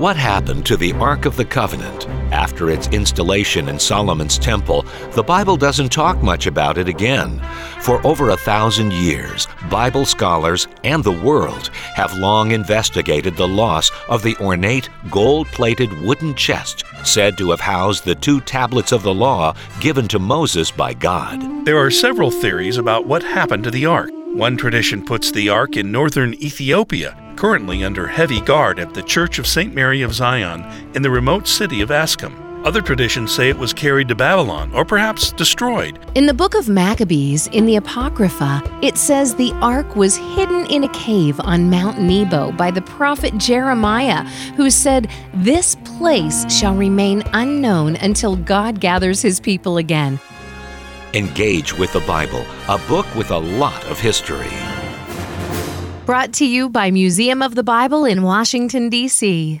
What happened to the Ark of the Covenant? After its installation in Solomon's temple, the Bible doesn't talk much about it again. For over a thousand years, Bible scholars and the world have long investigated the loss of the ornate, gold plated wooden chest said to have housed the two tablets of the law given to Moses by God. There are several theories about what happened to the ark. One tradition puts the ark in northern Ethiopia, currently under heavy guard at the Church of St. Mary of Zion in the remote city of Aksum. Other traditions say it was carried to Babylon or perhaps destroyed. In the book of Maccabees, in the Apocrypha, it says the ark was hidden in a cave on Mount Nebo by the prophet Jeremiah, who said, This place shall remain unknown until God gathers his people again. Engage with the Bible, a book with a lot of history. Brought to you by Museum of the Bible in Washington, D.C.